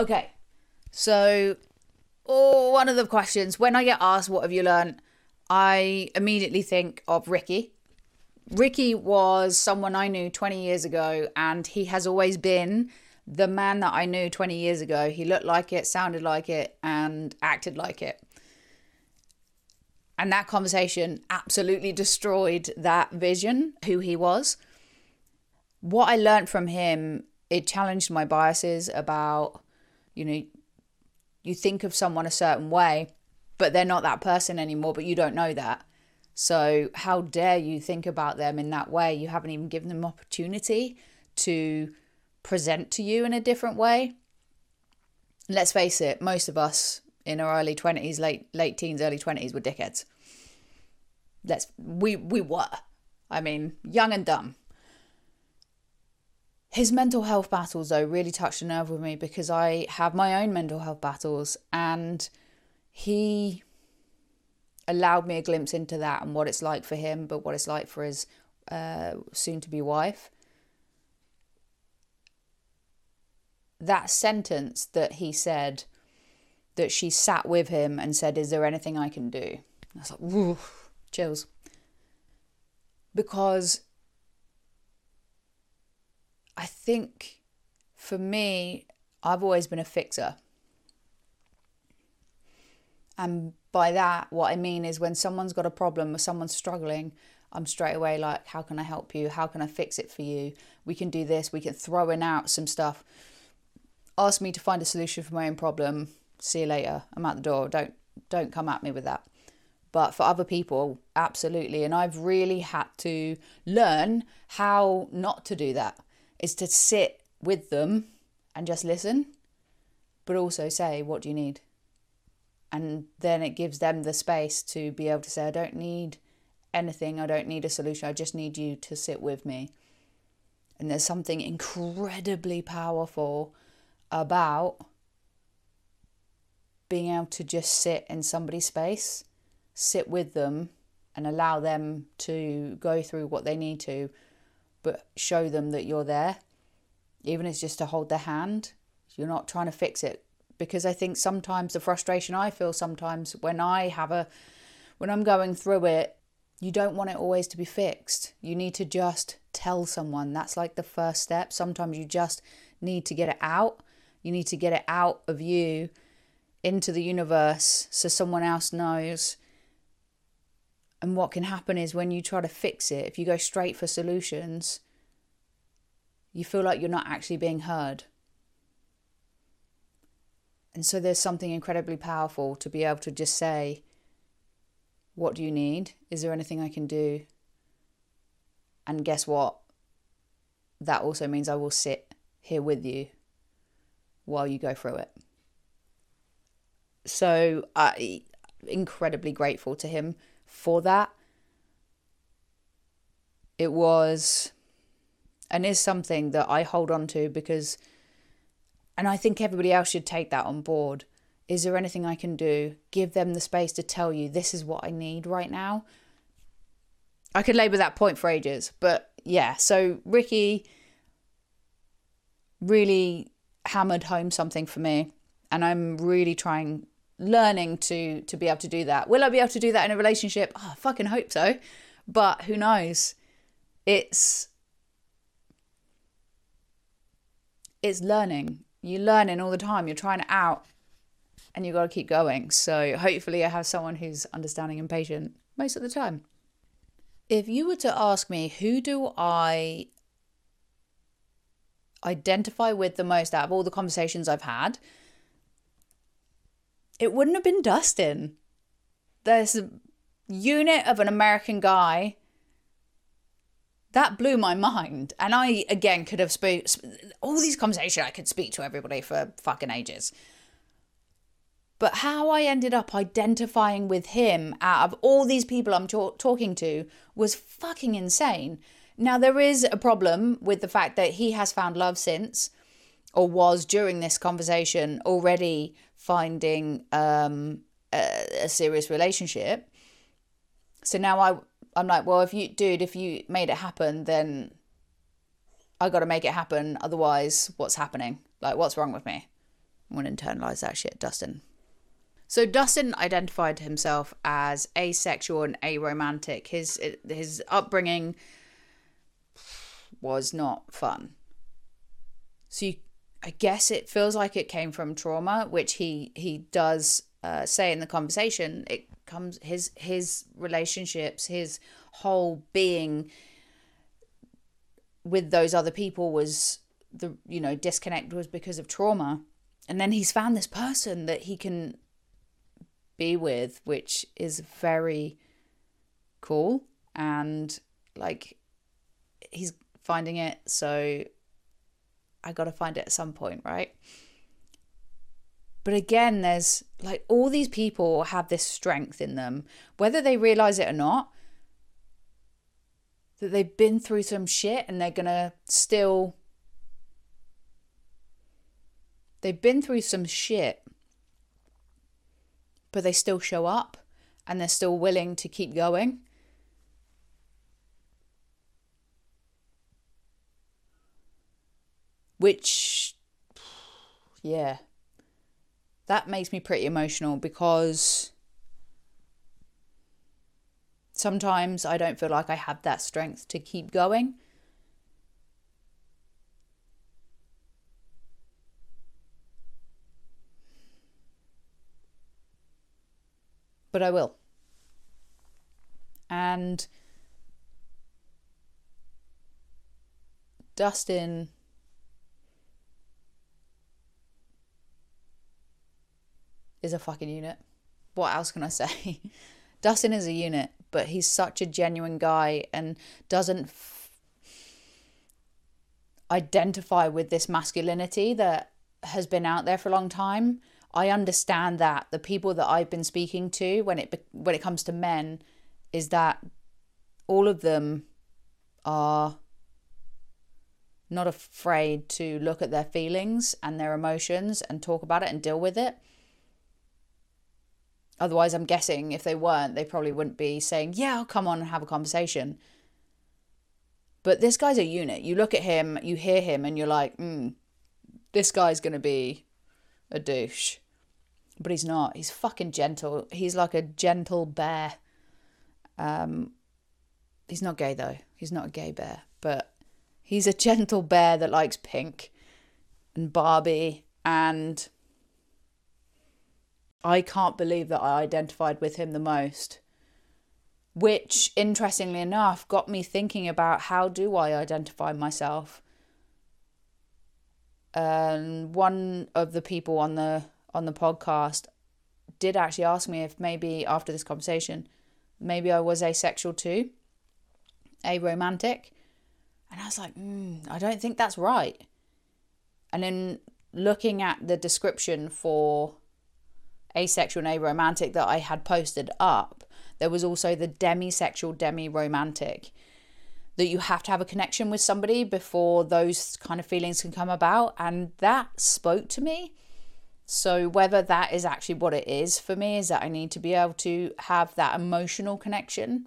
Okay. So, oh, one of the questions when I get asked, What have you learned? I immediately think of Ricky. Ricky was someone I knew 20 years ago, and he has always been the man that I knew 20 years ago. He looked like it, sounded like it, and acted like it. And that conversation absolutely destroyed that vision, who he was. What I learned from him, it challenged my biases about, you know, you think of someone a certain way, but they're not that person anymore, but you don't know that. So, how dare you think about them in that way? You haven't even given them opportunity to present to you in a different way. Let's face it, most of us in our early 20s, late late teens, early 20s were dickheads. Let's we we were. I mean, young and dumb. His mental health battles though really touched a nerve with me because I have my own mental health battles and he allowed me a glimpse into that and what it's like for him, but what it's like for his uh, soon to be wife. That sentence that he said, that she sat with him and said, Is there anything I can do? I was like, chills. Because I think for me, I've always been a fixer. And by that, what I mean is when someone's got a problem or someone's struggling, I'm straight away like, how can I help you? How can I fix it for you? We can do this. We can throw in out some stuff. Ask me to find a solution for my own problem. See you later. I'm out the door. Don't don't come at me with that. But for other people, absolutely. And I've really had to learn how not to do that. Is to sit with them and just listen, but also say, what do you need? and then it gives them the space to be able to say i don't need anything. I don't need a solution. I just need you to sit with me. And there's something incredibly powerful about being able to just sit in somebody's space sit with them and allow them to go through what they need to but show them that you're there even if it's just to hold their hand you're not trying to fix it because I think sometimes the frustration I feel sometimes when I have a when I'm going through it, you don't want it always to be fixed. You need to just tell someone. That's like the first step. Sometimes you just need to get it out. You need to get it out of you into the universe so someone else knows. And what can happen is when you try to fix it, if you go straight for solutions, you feel like you're not actually being heard. And so there's something incredibly powerful to be able to just say, What do you need? Is there anything I can do? And guess what? That also means I will sit here with you while you go through it. So I incredibly grateful to him for that. It was and is something that I hold on to because and I think everybody else should take that on board. Is there anything I can do? Give them the space to tell you this is what I need right now. I could labour that point for ages, but yeah, so Ricky really hammered home something for me, and I'm really trying learning to to be able to do that. Will I be able to do that in a relationship? Oh, I fucking hope so. But who knows? It's it's learning you're learning all the time. You're trying it out and you've got to keep going. So hopefully, I have someone who's understanding and patient most of the time. If you were to ask me, who do I identify with the most out of all the conversations I've had, it wouldn't have been Dustin. There's a unit of an American guy that blew my mind. And I, again, could have spoke all these conversations, I could speak to everybody for fucking ages. But how I ended up identifying with him out of all these people I'm talking to was fucking insane. Now, there is a problem with the fact that he has found love since, or was during this conversation already finding um, a, a serious relationship. So now I I'm like, well, if you, dude, if you made it happen, then I got to make it happen. Otherwise, what's happening? Like, what's wrong with me? I'm to internalize that shit, Dustin. So Dustin identified himself as asexual and aromantic. His his upbringing was not fun. So you, I guess it feels like it came from trauma, which he he does uh, say in the conversation. It comes his his relationships, his whole being with those other people was the you know disconnect was because of trauma and then he's found this person that he can be with, which is very cool. And like, he's finding it. So I got to find it at some point, right? But again, there's like all these people have this strength in them, whether they realize it or not, that they've been through some shit and they're going to still. They've been through some shit but they still show up and they're still willing to keep going. Which, yeah, that makes me pretty emotional because sometimes I don't feel like I have that strength to keep going. but I will. And Dustin is a fucking unit. What else can I say? Dustin is a unit, but he's such a genuine guy and doesn't f- identify with this masculinity that has been out there for a long time I understand that the people that I've been speaking to when it when it comes to men is that all of them are not afraid to look at their feelings and their emotions and talk about it and deal with it. Otherwise, I'm guessing if they weren't, they probably wouldn't be saying, Yeah, I'll come on and have a conversation. But this guy's a unit. You look at him, you hear him, and you're like, mm, This guy's going to be a douche. But he's not. He's fucking gentle. He's like a gentle bear. Um, he's not gay though. He's not a gay bear, but he's a gentle bear that likes pink and Barbie and I can't believe that I identified with him the most. Which, interestingly enough, got me thinking about how do I identify myself and one of the people on the on the podcast did actually ask me if maybe after this conversation, maybe I was asexual too, aromantic. And I was like, mm, I don't think that's right. And then looking at the description for asexual and aromantic that I had posted up, there was also the demisexual, demi romantic that you have to have a connection with somebody before those kind of feelings can come about. And that spoke to me. So, whether that is actually what it is for me, is that I need to be able to have that emotional connection,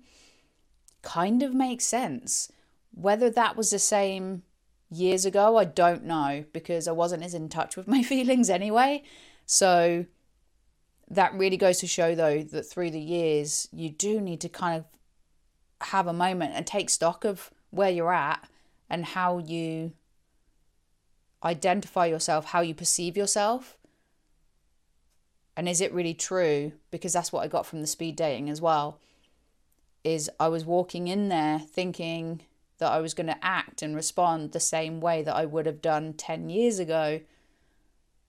kind of makes sense. Whether that was the same years ago, I don't know because I wasn't as in touch with my feelings anyway. So, that really goes to show, though, that through the years, you do need to kind of have a moment and take stock of where you're at and how you identify yourself, how you perceive yourself. And is it really true? Because that's what I got from the speed dating as well. Is I was walking in there thinking that I was going to act and respond the same way that I would have done 10 years ago.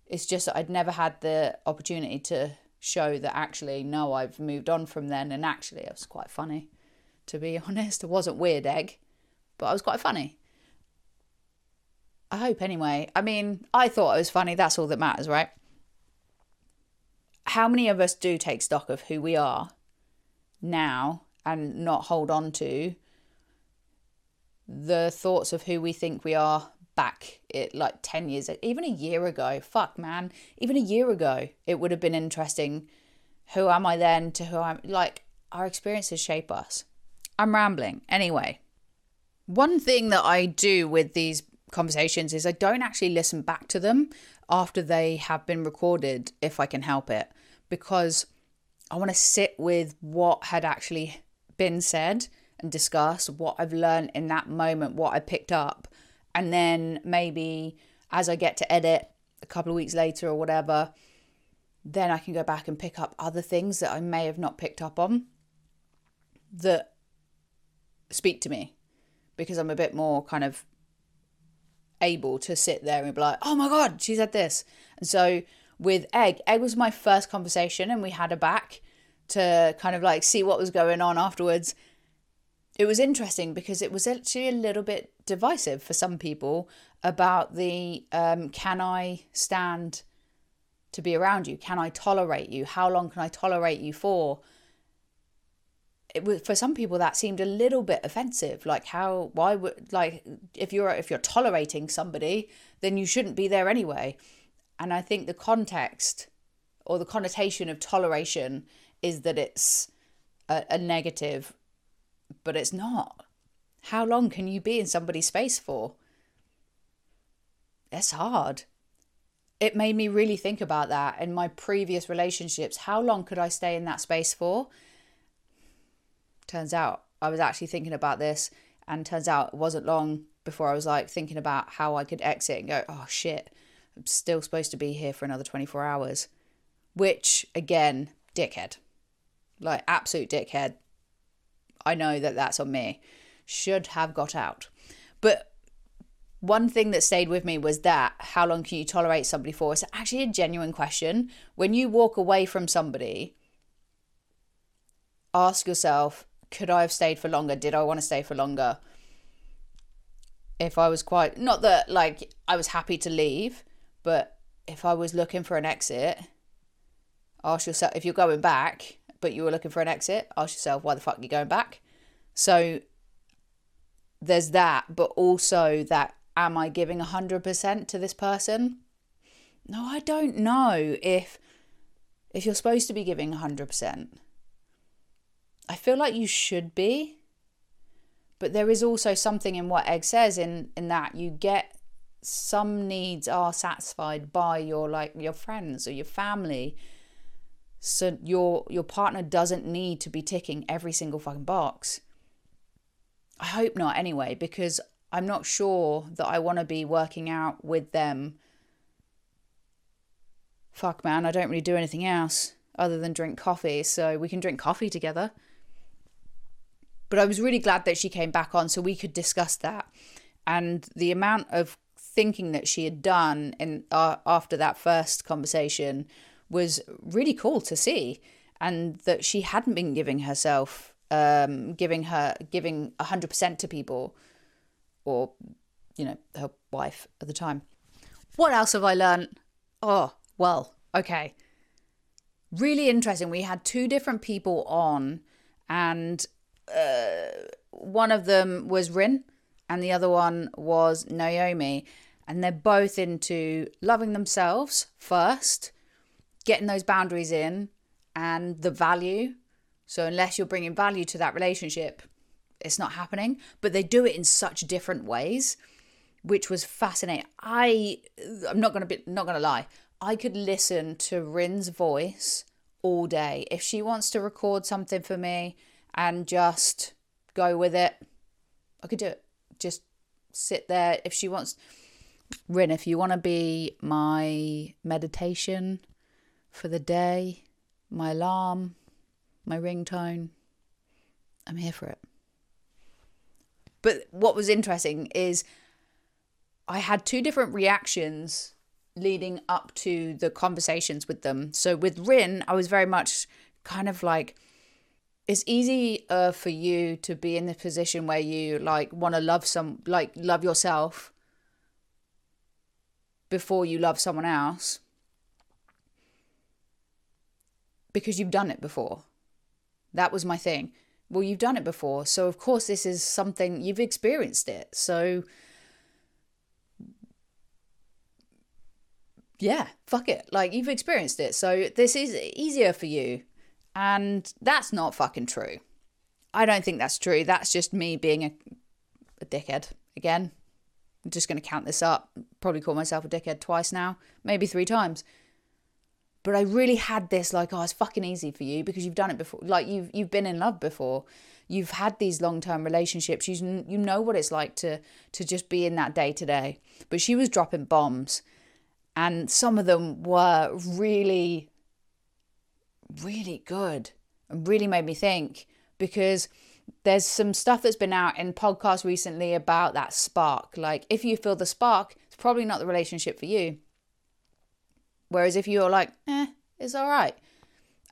It's just that I'd never had the opportunity to show that actually, no, I've moved on from then. And actually, it was quite funny to be honest. I wasn't weird egg, but I was quite funny. I hope anyway. I mean, I thought it was funny. That's all that matters, right? How many of us do take stock of who we are now and not hold on to the thoughts of who we think we are back it like 10 years even a year ago fuck man even a year ago it would have been interesting who am i then to who i'm like our experiences shape us I'm rambling. Anyway, one thing that I do with these conversations is I don't actually listen back to them after they have been recorded if I can help it because I want to sit with what had actually been said and discussed, what I've learned in that moment, what I picked up. And then maybe as I get to edit a couple of weeks later or whatever, then I can go back and pick up other things that I may have not picked up on that speak to me because I'm a bit more kind of able to sit there and be like, oh my God, she said this. And so with Egg, Egg was my first conversation and we had a back to kind of like see what was going on afterwards. It was interesting because it was actually a little bit divisive for some people about the um, can I stand to be around you? Can I tolerate you? How long can I tolerate you for? it was for some people that seemed a little bit offensive like how why would like if you're if you're tolerating somebody then you shouldn't be there anyway and i think the context or the connotation of toleration is that it's a, a negative but it's not how long can you be in somebody's space for it's hard it made me really think about that in my previous relationships how long could i stay in that space for turns out I was actually thinking about this, and turns out it wasn't long before I was like thinking about how I could exit and go, oh shit, I'm still supposed to be here for another 24 hours. Which, again, dickhead. Like, absolute dickhead. I know that that's on me. Should have got out. But one thing that stayed with me was that how long can you tolerate somebody for? It's actually a genuine question. When you walk away from somebody, ask yourself, could I have stayed for longer? Did I want to stay for longer? If I was quite, not that like I was happy to leave, but if I was looking for an exit, ask yourself, if you're going back, but you were looking for an exit, ask yourself, why the fuck are you going back? So there's that, but also that, am I giving 100% to this person? No, I don't know if if you're supposed to be giving 100%. I feel like you should be. But there is also something in what Egg says in in that you get some needs are satisfied by your like your friends or your family. So your your partner doesn't need to be ticking every single fucking box. I hope not anyway, because I'm not sure that I want to be working out with them. Fuck man, I don't really do anything else other than drink coffee, so we can drink coffee together. But I was really glad that she came back on so we could discuss that. And the amount of thinking that she had done in uh, after that first conversation was really cool to see and that she hadn't been giving herself um, giving her giving 100% to people or you know her wife at the time. What else have i learned? Oh well okay. Really interesting. We had two different people on and uh, one of them was Rin and the other one was Naomi. And they're both into loving themselves first, getting those boundaries in, and the value. So, unless you're bringing value to that relationship, it's not happening. But they do it in such different ways, which was fascinating. I, I'm not gonna be, not gonna lie. I could listen to Rin's voice all day. If she wants to record something for me, and just go with it. I could do it. Just sit there. If she wants, Rin, if you want to be my meditation for the day, my alarm, my ringtone, I'm here for it. But what was interesting is I had two different reactions leading up to the conversations with them. So with Rin, I was very much kind of like, it's easy uh, for you to be in the position where you like want to love some like love yourself before you love someone else because you've done it before that was my thing well you've done it before so of course this is something you've experienced it so yeah fuck it like you've experienced it so this is easier for you and that's not fucking true. I don't think that's true. That's just me being a, a dickhead again. I'm just going to count this up. Probably call myself a dickhead twice now, maybe three times. But I really had this like, oh, it's fucking easy for you because you've done it before. Like you've you've been in love before. You've had these long term relationships. You you know what it's like to to just be in that day to day. But she was dropping bombs, and some of them were really, really good and really made me think because there's some stuff that's been out in podcasts recently about that spark. Like, if you feel the spark, it's probably not the relationship for you. Whereas if you're like, eh, it's all right,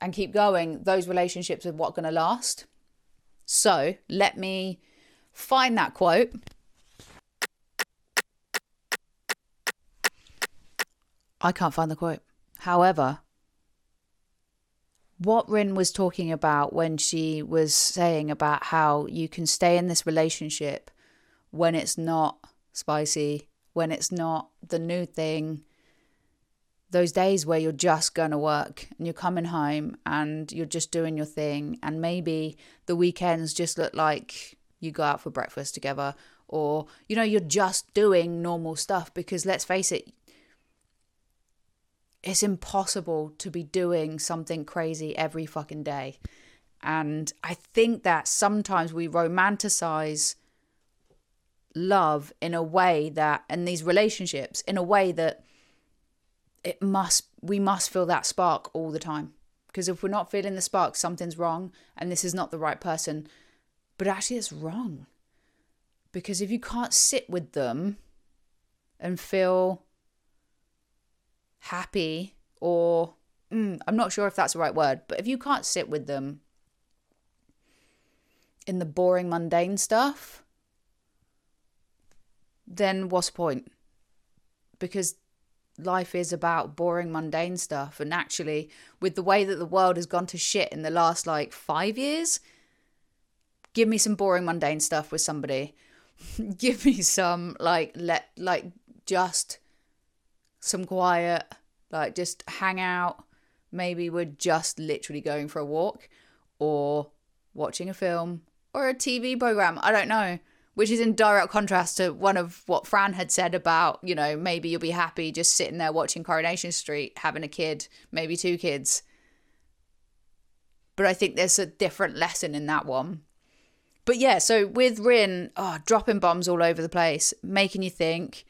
and keep going, those relationships are what going to last. So let me find that quote. I can't find the quote. However, what Rin was talking about when she was saying about how you can stay in this relationship when it's not spicy, when it's not the new thing, those days where you're just going to work and you're coming home and you're just doing your thing, and maybe the weekends just look like you go out for breakfast together, or you know, you're just doing normal stuff because let's face it, it's impossible to be doing something crazy every fucking day. And I think that sometimes we romanticize love in a way that, and these relationships in a way that it must, we must feel that spark all the time. Because if we're not feeling the spark, something's wrong and this is not the right person. But actually, it's wrong. Because if you can't sit with them and feel happy or mm, I'm not sure if that's the right word, but if you can't sit with them in the boring, mundane stuff, then what's the point? Because life is about boring, mundane stuff. And actually, with the way that the world has gone to shit in the last like five years, give me some boring, mundane stuff with somebody. give me some like let like just some quiet, like just hang out. Maybe we're just literally going for a walk or watching a film or a TV program. I don't know. Which is in direct contrast to one of what Fran had said about, you know, maybe you'll be happy just sitting there watching Coronation Street, having a kid, maybe two kids. But I think there's a different lesson in that one. But yeah, so with Rin, oh, dropping bombs all over the place, making you think.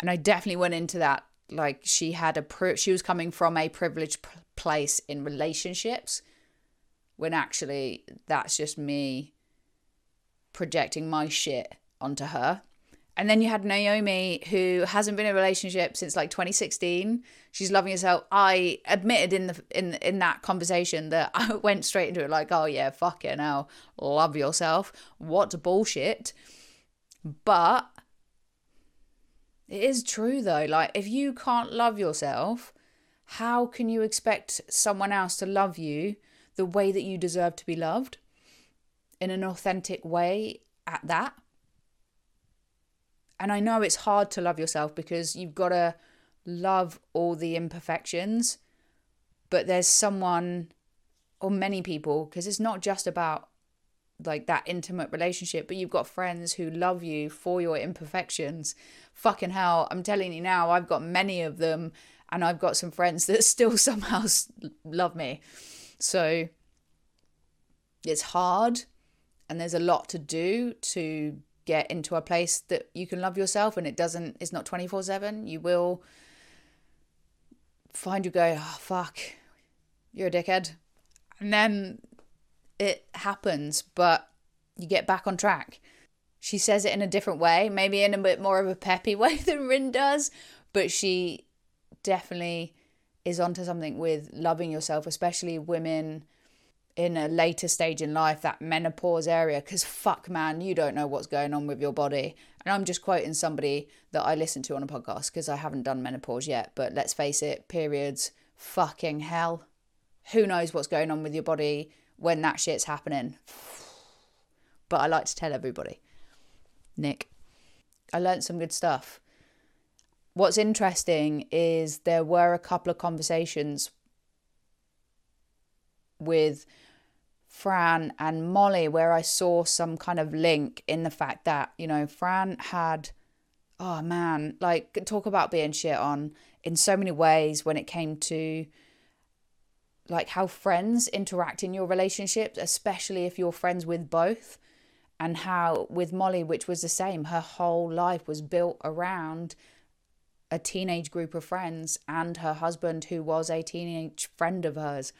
And I definitely went into that like she had a pri- she was coming from a privileged p- place in relationships when actually that's just me projecting my shit onto her and then you had Naomi, who hasn't been in a relationship since like 2016. She's loving herself. I admitted in the in in that conversation that I went straight into it like, oh yeah, fuck it now, love yourself. What bullshit. But it is true though. Like, if you can't love yourself, how can you expect someone else to love you the way that you deserve to be loved in an authentic way at that? And I know it's hard to love yourself because you've got to love all the imperfections, but there's someone or many people, because it's not just about like that intimate relationship, but you've got friends who love you for your imperfections. Fucking hell, I'm telling you now, I've got many of them, and I've got some friends that still somehow love me. So it's hard, and there's a lot to do to get into a place that you can love yourself, and it doesn't, it's not 24 7. You will find you go, oh, fuck, you're a dickhead. And then it happens, but you get back on track. She says it in a different way, maybe in a bit more of a peppy way than Rin does, but she definitely is onto something with loving yourself, especially women in a later stage in life, that menopause area, because fuck, man, you don't know what's going on with your body. And I'm just quoting somebody that I listened to on a podcast because I haven't done menopause yet, but let's face it, periods, fucking hell. Who knows what's going on with your body when that shit's happening. But I like to tell everybody. Nick, I learned some good stuff. What's interesting is there were a couple of conversations with Fran and Molly where I saw some kind of link in the fact that, you know, Fran had oh man, like talk about being shit on in so many ways when it came to like how friends interact in your relationships, especially if you're friends with both. And how with Molly, which was the same, her whole life was built around a teenage group of friends and her husband, who was a teenage friend of hers.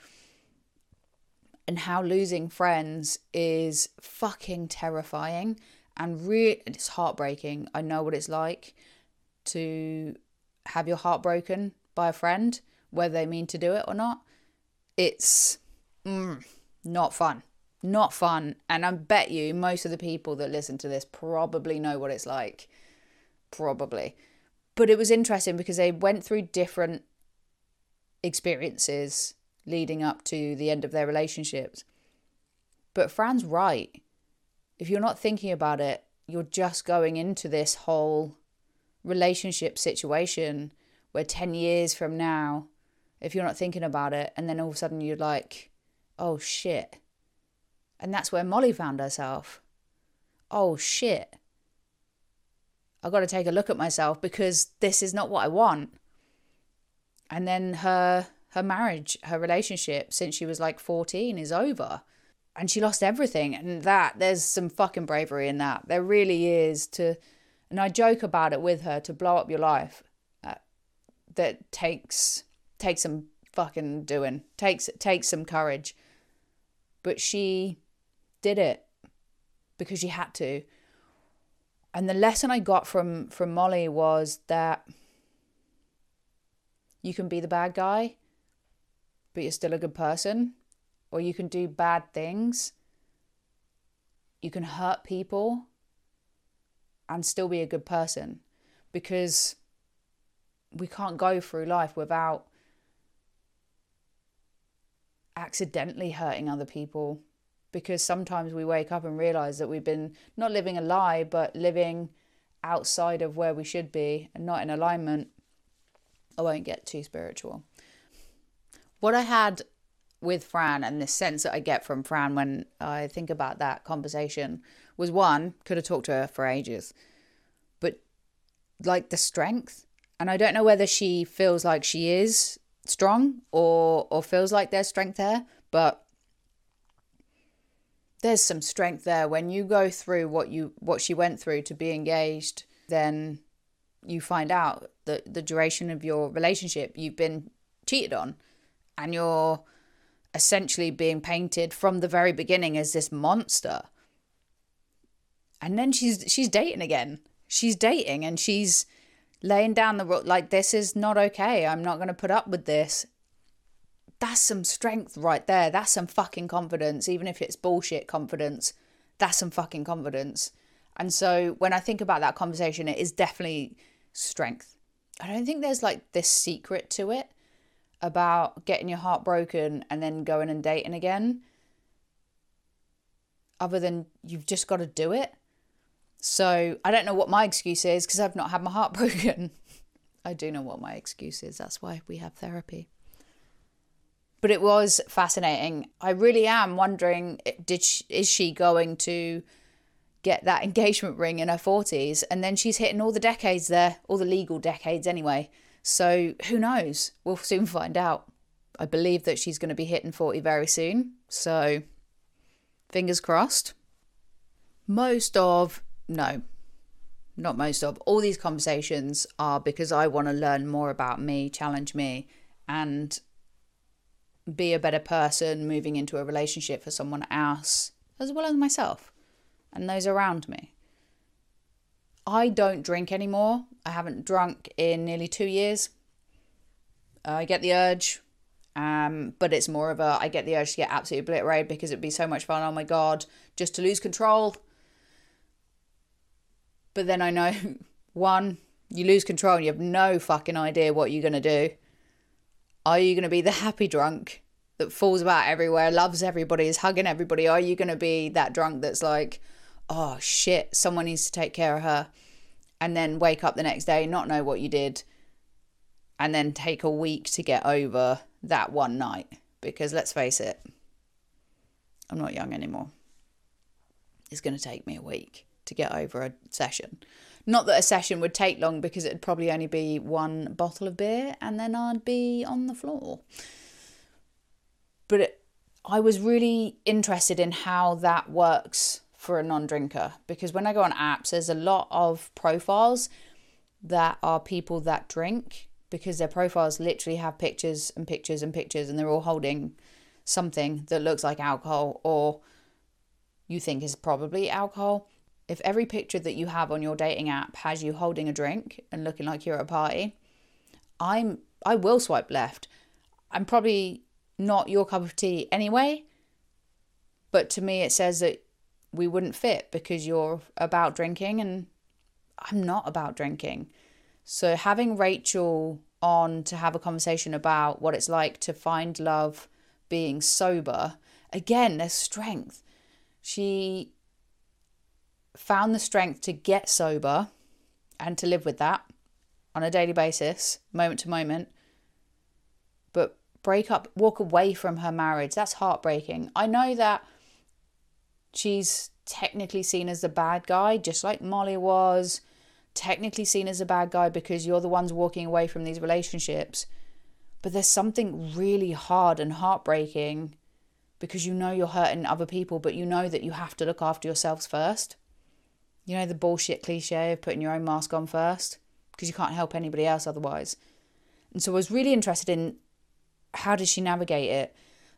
And how losing friends is fucking terrifying and really it's heartbreaking. I know what it's like to have your heart broken by a friend, whether they mean to do it or not. It's mm, not fun. Not fun. And I bet you most of the people that listen to this probably know what it's like. Probably. But it was interesting because they went through different experiences leading up to the end of their relationships. But Fran's right if you're not thinking about it, you're just going into this whole relationship situation where 10 years from now, if you're not thinking about it, and then all of a sudden you're like, oh shit. And that's where Molly found herself. Oh shit. I got to take a look at myself because this is not what I want. And then her her marriage, her relationship since she was like 14 is over. And she lost everything and that there's some fucking bravery in that. There really is to and i joke about it with her to blow up your life uh, that takes takes some fucking doing takes takes some courage. But she did it because she had to. And the lesson i got from from molly was that you can be the bad guy but you're still a good person or you can do bad things. You can hurt people and still be a good person because we can't go through life without accidentally hurting other people because sometimes we wake up and realize that we've been not living a lie but living outside of where we should be and not in alignment. I won't get too spiritual. What I had with Fran and the sense that I get from Fran when I think about that conversation was one, could have talked to her for ages, but like the strength. And I don't know whether she feels like she is strong or or feels like there's strength there, but there's some strength there when you go through what you what she went through to be engaged, then you find out that the duration of your relationship you've been cheated on and you're essentially being painted from the very beginning as this monster. And then she's she's dating again. She's dating and she's laying down the road like this is not okay. I'm not going to put up with this. That's some strength right there. That's some fucking confidence even if it's bullshit confidence. That's some fucking confidence. And so when I think about that conversation it is definitely strength. I don't think there's like this secret to it about getting your heart broken and then going and dating again other than you've just got to do it. So I don't know what my excuse is because I've not had my heart broken. I do know what my excuse is. That's why we have therapy. But it was fascinating. I really am wondering eh, did she, is she going to get that engagement ring in her 40s and then she's hitting all the decades there, all the legal decades anyway. So who knows? We'll soon find out. I believe that she's going to be hitting 40 very soon. So fingers crossed. Most of, no, not most of, all these conversations are because I want to learn more about me, challenge me, and be a better person moving into a relationship for someone else, as well as myself and those around me. I don't drink anymore. I haven't drunk in nearly two years. I get the urge, um, but it's more of a I get the urge to get absolutely obliterated because it'd be so much fun. Oh my god, just to lose control. But then I know one, you lose control and you have no fucking idea what you're gonna do. Are you gonna be the happy drunk that falls about everywhere, loves everybody, is hugging everybody? Are you gonna be that drunk that's like, oh shit, someone needs to take care of her, and then wake up the next day, not know what you did, and then take a week to get over that one night. Because let's face it, I'm not young anymore. It's going to take me a week to get over a session. Not that a session would take long because it'd probably only be one bottle of beer and then I'd be on the floor. But it, I was really interested in how that works for a non drinker because when I go on apps, there's a lot of profiles that are people that drink because their profiles literally have pictures and pictures and pictures and they're all holding something that looks like alcohol or you think is probably alcohol. If every picture that you have on your dating app has you holding a drink and looking like you're at a party, I'm I will swipe left. I'm probably not your cup of tea anyway. But to me, it says that we wouldn't fit because you're about drinking and I'm not about drinking. So having Rachel on to have a conversation about what it's like to find love being sober, again, there's strength. She found the strength to get sober and to live with that on a daily basis, moment to moment. But break up, walk away from her marriage. That's heartbreaking. I know that she's technically seen as the bad guy, just like Molly was, technically seen as a bad guy because you're the ones walking away from these relationships. But there's something really hard and heartbreaking because you know you're hurting other people, but you know that you have to look after yourselves first. You know the bullshit cliche of putting your own mask on first because you can't help anybody else otherwise. And so I was really interested in how does she navigate it?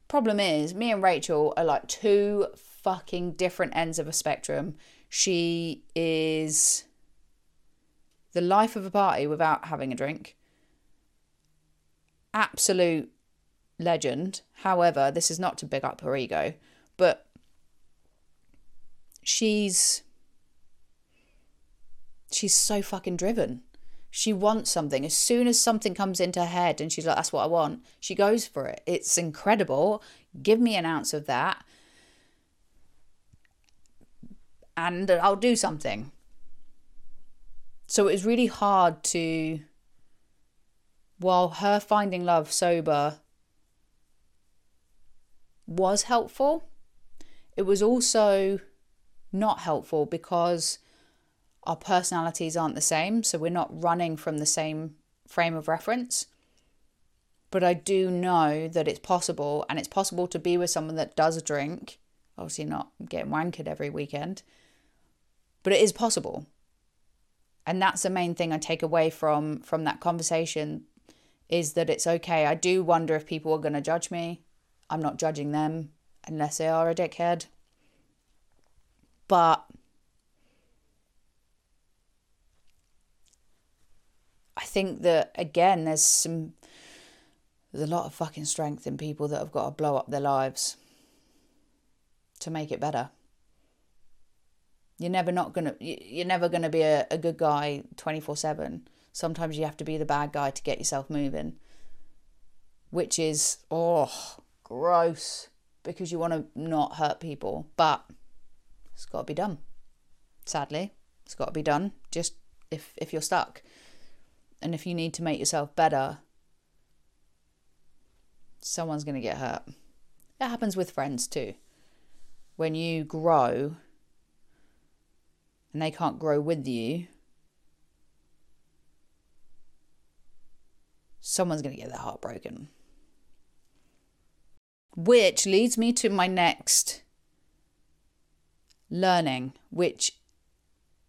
Problem is, me and Rachel are like two fucking different ends of a spectrum. She is the life of a party without having a drink. Absolute legend. However, this is not to big up her ego, but she's she's so fucking driven. She wants something. As soon as something comes into her head and she's like, that's what I want, she goes for it. It's incredible. Give me an ounce of that. And I'll do something. So it was really hard to, while her finding love sober was helpful, it was also not helpful because our personalities aren't the same, so we're not running from the same frame of reference. But I do know that it's possible, and it's possible to be with someone that does drink, obviously not getting wankered every weekend, but it is possible. And that's the main thing I take away from from that conversation is that it's okay. I do wonder if people are going to judge me. I'm not judging them unless they are a dickhead. But I think that again, there's some there's a lot of fucking strength in people that have got to blow up their lives to make it better. You're never not gonna you're never gonna be a, a good guy twenty four seven. Sometimes you have to be the bad guy to get yourself moving. Which is oh gross because you want to not hurt people, but it's got to be done. Sadly, it's got to be done. Just if if you're stuck. And if you need to make yourself better, someone's going to get hurt. It happens with friends too. When you grow and they can't grow with you, someone's going to get their heart broken. Which leads me to my next learning, which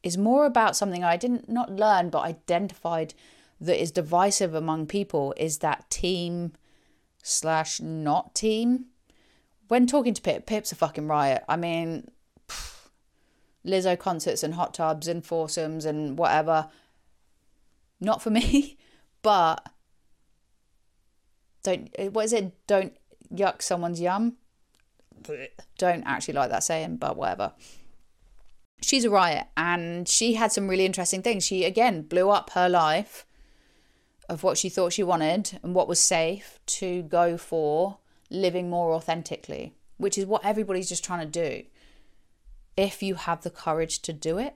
is more about something I didn't not learn but identified that is divisive among people is that team slash not team. When talking to Pip, Pip's a fucking riot. I mean, Lizzo concerts and hot tubs and foursomes and whatever. Not for me, but don't. Eh, what is it? Don't yuck someone's yum. Don't actually like that saying, but whatever. She's a riot, and she had some really interesting things. She again blew up her life of what she thought she wanted and what was safe to go for living more authentically, which is what everybody's just trying to do. If you have the courage to do it.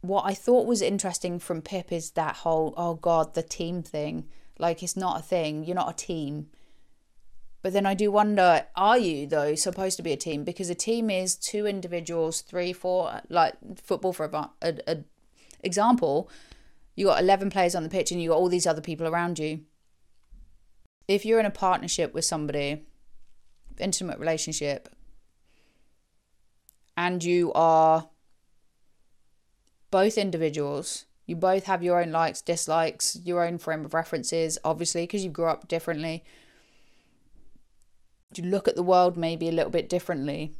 What I thought was interesting from Pip is that whole, oh God, the team thing. Like, it's not a thing. You're not a team. But then I do wonder are you, though, supposed to be a team? Because a team is two individuals, three, four, like football for a, a, example. You got 11 players on the pitch and you got all these other people around you. If you're in a partnership with somebody, intimate relationship, and you are both individuals, you both have your own likes, dislikes, your own frame of references, obviously, because you grew up differently. You look at the world maybe a little bit differently.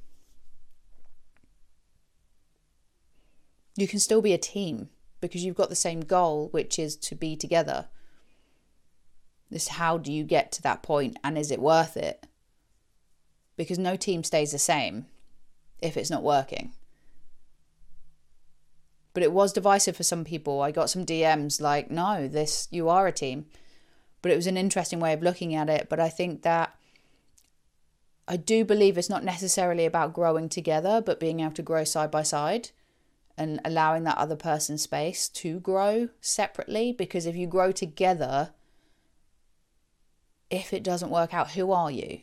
You can still be a team because you've got the same goal, which is to be together. This how do you get to that point and is it worth it? Because no team stays the same if it's not working. But it was divisive for some people. I got some DMs like, no, this, you are a team. But it was an interesting way of looking at it. But I think that I do believe it's not necessarily about growing together, but being able to grow side by side and allowing that other person space to grow separately. Because if you grow together, if it doesn't work out, who are you?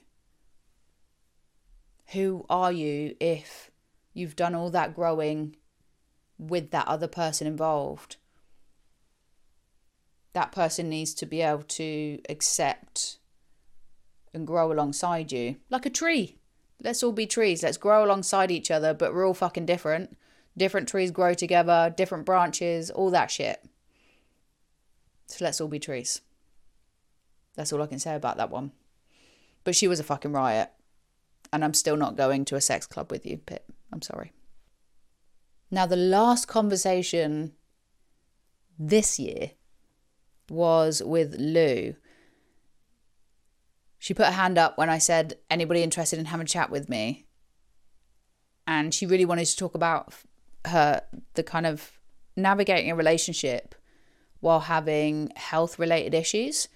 Who are you if you've done all that growing with that other person involved? That person needs to be able to accept and grow alongside you like a tree. Let's all be trees. Let's grow alongside each other, but we're all fucking different. Different trees grow together, different branches, all that shit. So let's all be trees. That's all I can say about that one. But she was a fucking riot. And I'm still not going to a sex club with you, Pip. I'm sorry. Now, the last conversation this year was with Lou. She put her hand up when I said, anybody interested in having a chat with me? And she really wanted to talk about her, the kind of navigating a relationship while having health related issues.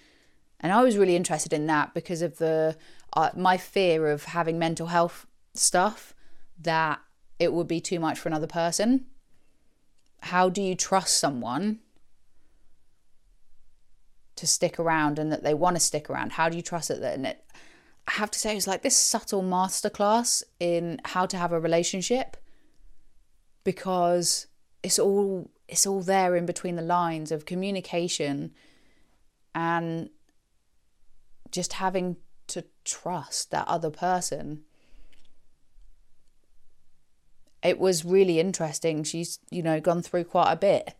And I was really interested in that because of the uh, my fear of having mental health stuff that it would be too much for another person. How do you trust someone to stick around and that they want to stick around? How do you trust it? And it, I have to say, it's like this subtle masterclass in how to have a relationship because it's all it's all there in between the lines of communication and just having to trust that other person. It was really interesting. She's, you know, gone through quite a bit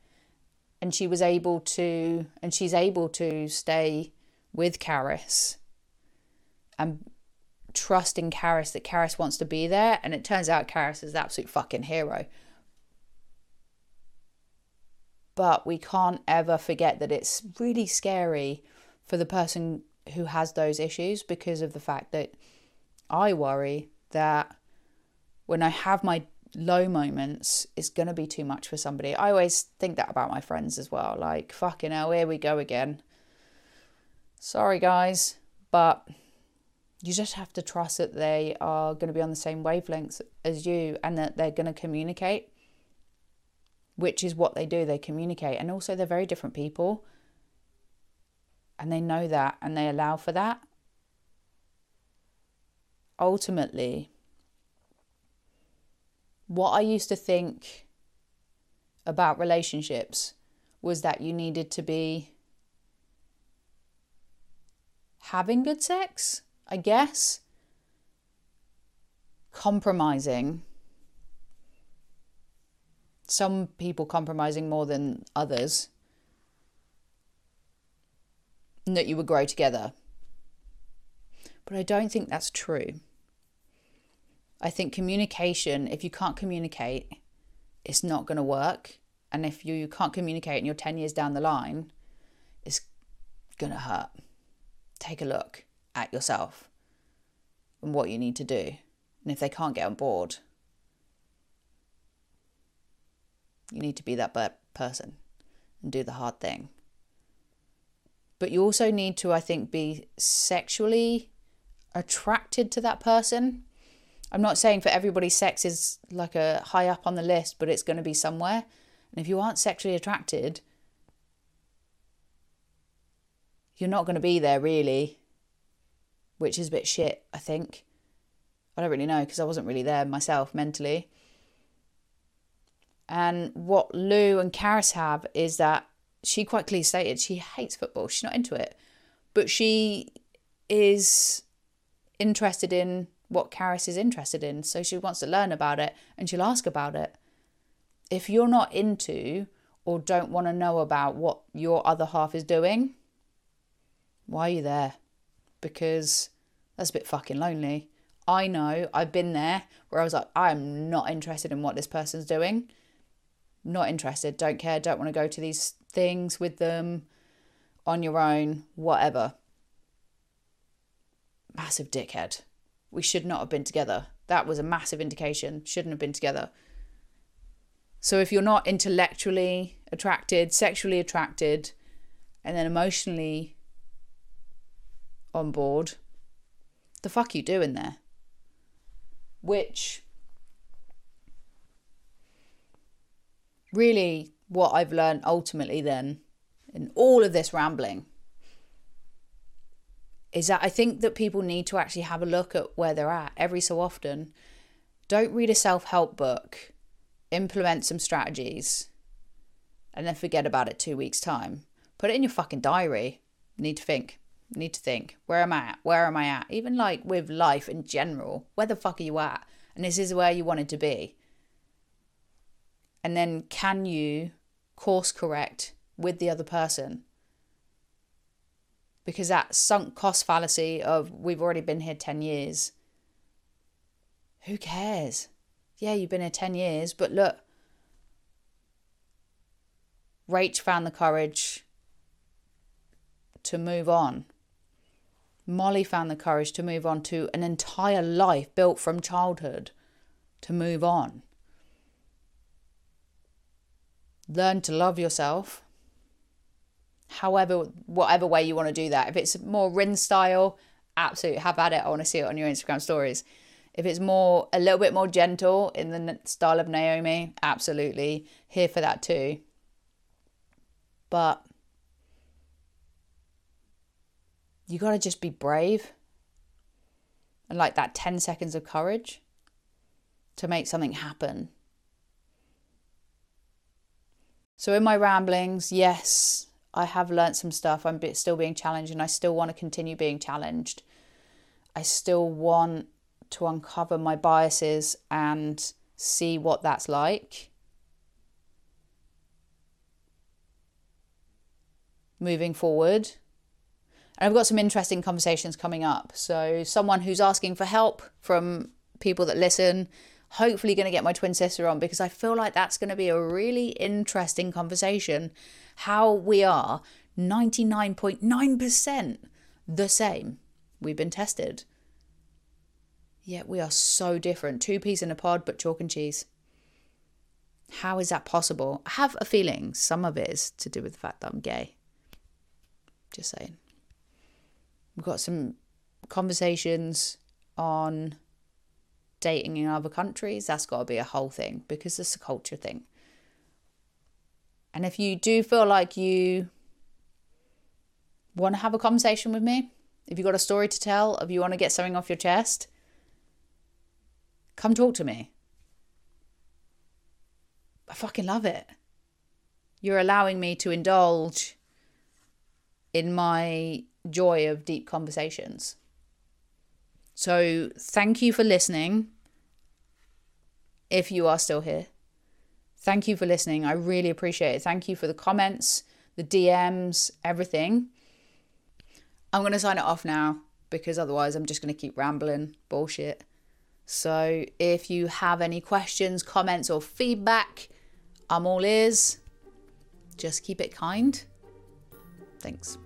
and she was able to, and she's able to stay with Karis and trust in Karis that Karis wants to be there. And it turns out Karis is the absolute fucking hero. But we can't ever forget that it's really scary for the person who has those issues because of the fact that I worry that when I have my low moments, it's going to be too much for somebody. I always think that about my friends as well. Like, fucking hell, here we go again. Sorry, guys, but you just have to trust that they are going to be on the same wavelengths as you and that they're going to communicate, which is what they do. They communicate. And also, they're very different people and they know that and they allow for that, ultimately, what I used to think about relationships was that you needed to be having good sex, I guess, compromising. Some people compromising more than others that you would grow together. But I don't think that's true. I think communication, if you can't communicate, it's not going to work. And if you can't communicate and you're 10 years down the line, it's going to hurt. Take a look at yourself and what you need to do. And if they can't get on board, you need to be that person and do the hard thing but you also need to, I think, be sexually attracted to that person. I'm not saying for everybody sex is like a high up on the list, but it's going to be somewhere. And if you aren't sexually attracted, you're not going to be there really. which is a bit shit, I think. I don't really know because I wasn't really there myself mentally. And what Lou and Karis have is that she quite clearly stated she hates football. She's not into it. But she is interested in what Karis is interested in. So she wants to learn about it and she'll ask about it. If you're not into or don't want to know about what your other half is doing, why are you there? Because that's a bit fucking lonely. I know I've been there where I was like, I'm not interested in what this person's doing. Not interested, don't care, don't want to go to these things with them on your own, whatever. Massive dickhead. We should not have been together. That was a massive indication. Shouldn't have been together. So if you're not intellectually attracted, sexually attracted, and then emotionally on board, the fuck you doing there? Which really what I've learned ultimately then in all of this rambling is that I think that people need to actually have a look at where they're at every so often. Don't read a self help book, implement some strategies, and then forget about it two weeks' time. Put it in your fucking diary. Need to think. Need to think. Where am I at? Where am I at? Even like with life in general, where the fuck are you at? And this is where you wanted to be. And then can you course correct with the other person? because that sunk cost fallacy of we've already been here 10 years. Who cares? Yeah, you've been here 10 years, but look, Rach found the courage to move on. Molly found the courage to move on to an entire life built from childhood to move on. Learn to love yourself however, whatever way you want to do that. If it's more Rin style, absolutely have at it. I want to see it on your Instagram stories. If it's more a little bit more gentle in the style of Naomi, absolutely here for that too. But you got to just be brave and like that 10 seconds of courage to make something happen. So, in my ramblings, yes, I have learnt some stuff. I'm still being challenged and I still want to continue being challenged. I still want to uncover my biases and see what that's like. Moving forward. And I've got some interesting conversations coming up. So, someone who's asking for help from people that listen, hopefully, going to get my twin sister on because I feel like that's going to be a really interesting conversation how we are 99.9% the same. We've been tested. Yet we are so different. Two peas in a pod, but chalk and cheese. How is that possible? I have a feeling some of it is to do with the fact that I'm gay. Just saying. We've got some conversations on dating in other countries. That's got to be a whole thing because it's a culture thing. And if you do feel like you want to have a conversation with me, if you've got a story to tell, if you want to get something off your chest, come talk to me. I fucking love it. You're allowing me to indulge in my joy of deep conversations. So, thank you for listening. If you are still here. Thank you for listening. I really appreciate it. Thank you for the comments, the DMs, everything. I'm going to sign it off now because otherwise I'm just going to keep rambling bullshit. So if you have any questions, comments, or feedback, I'm all ears. Just keep it kind. Thanks.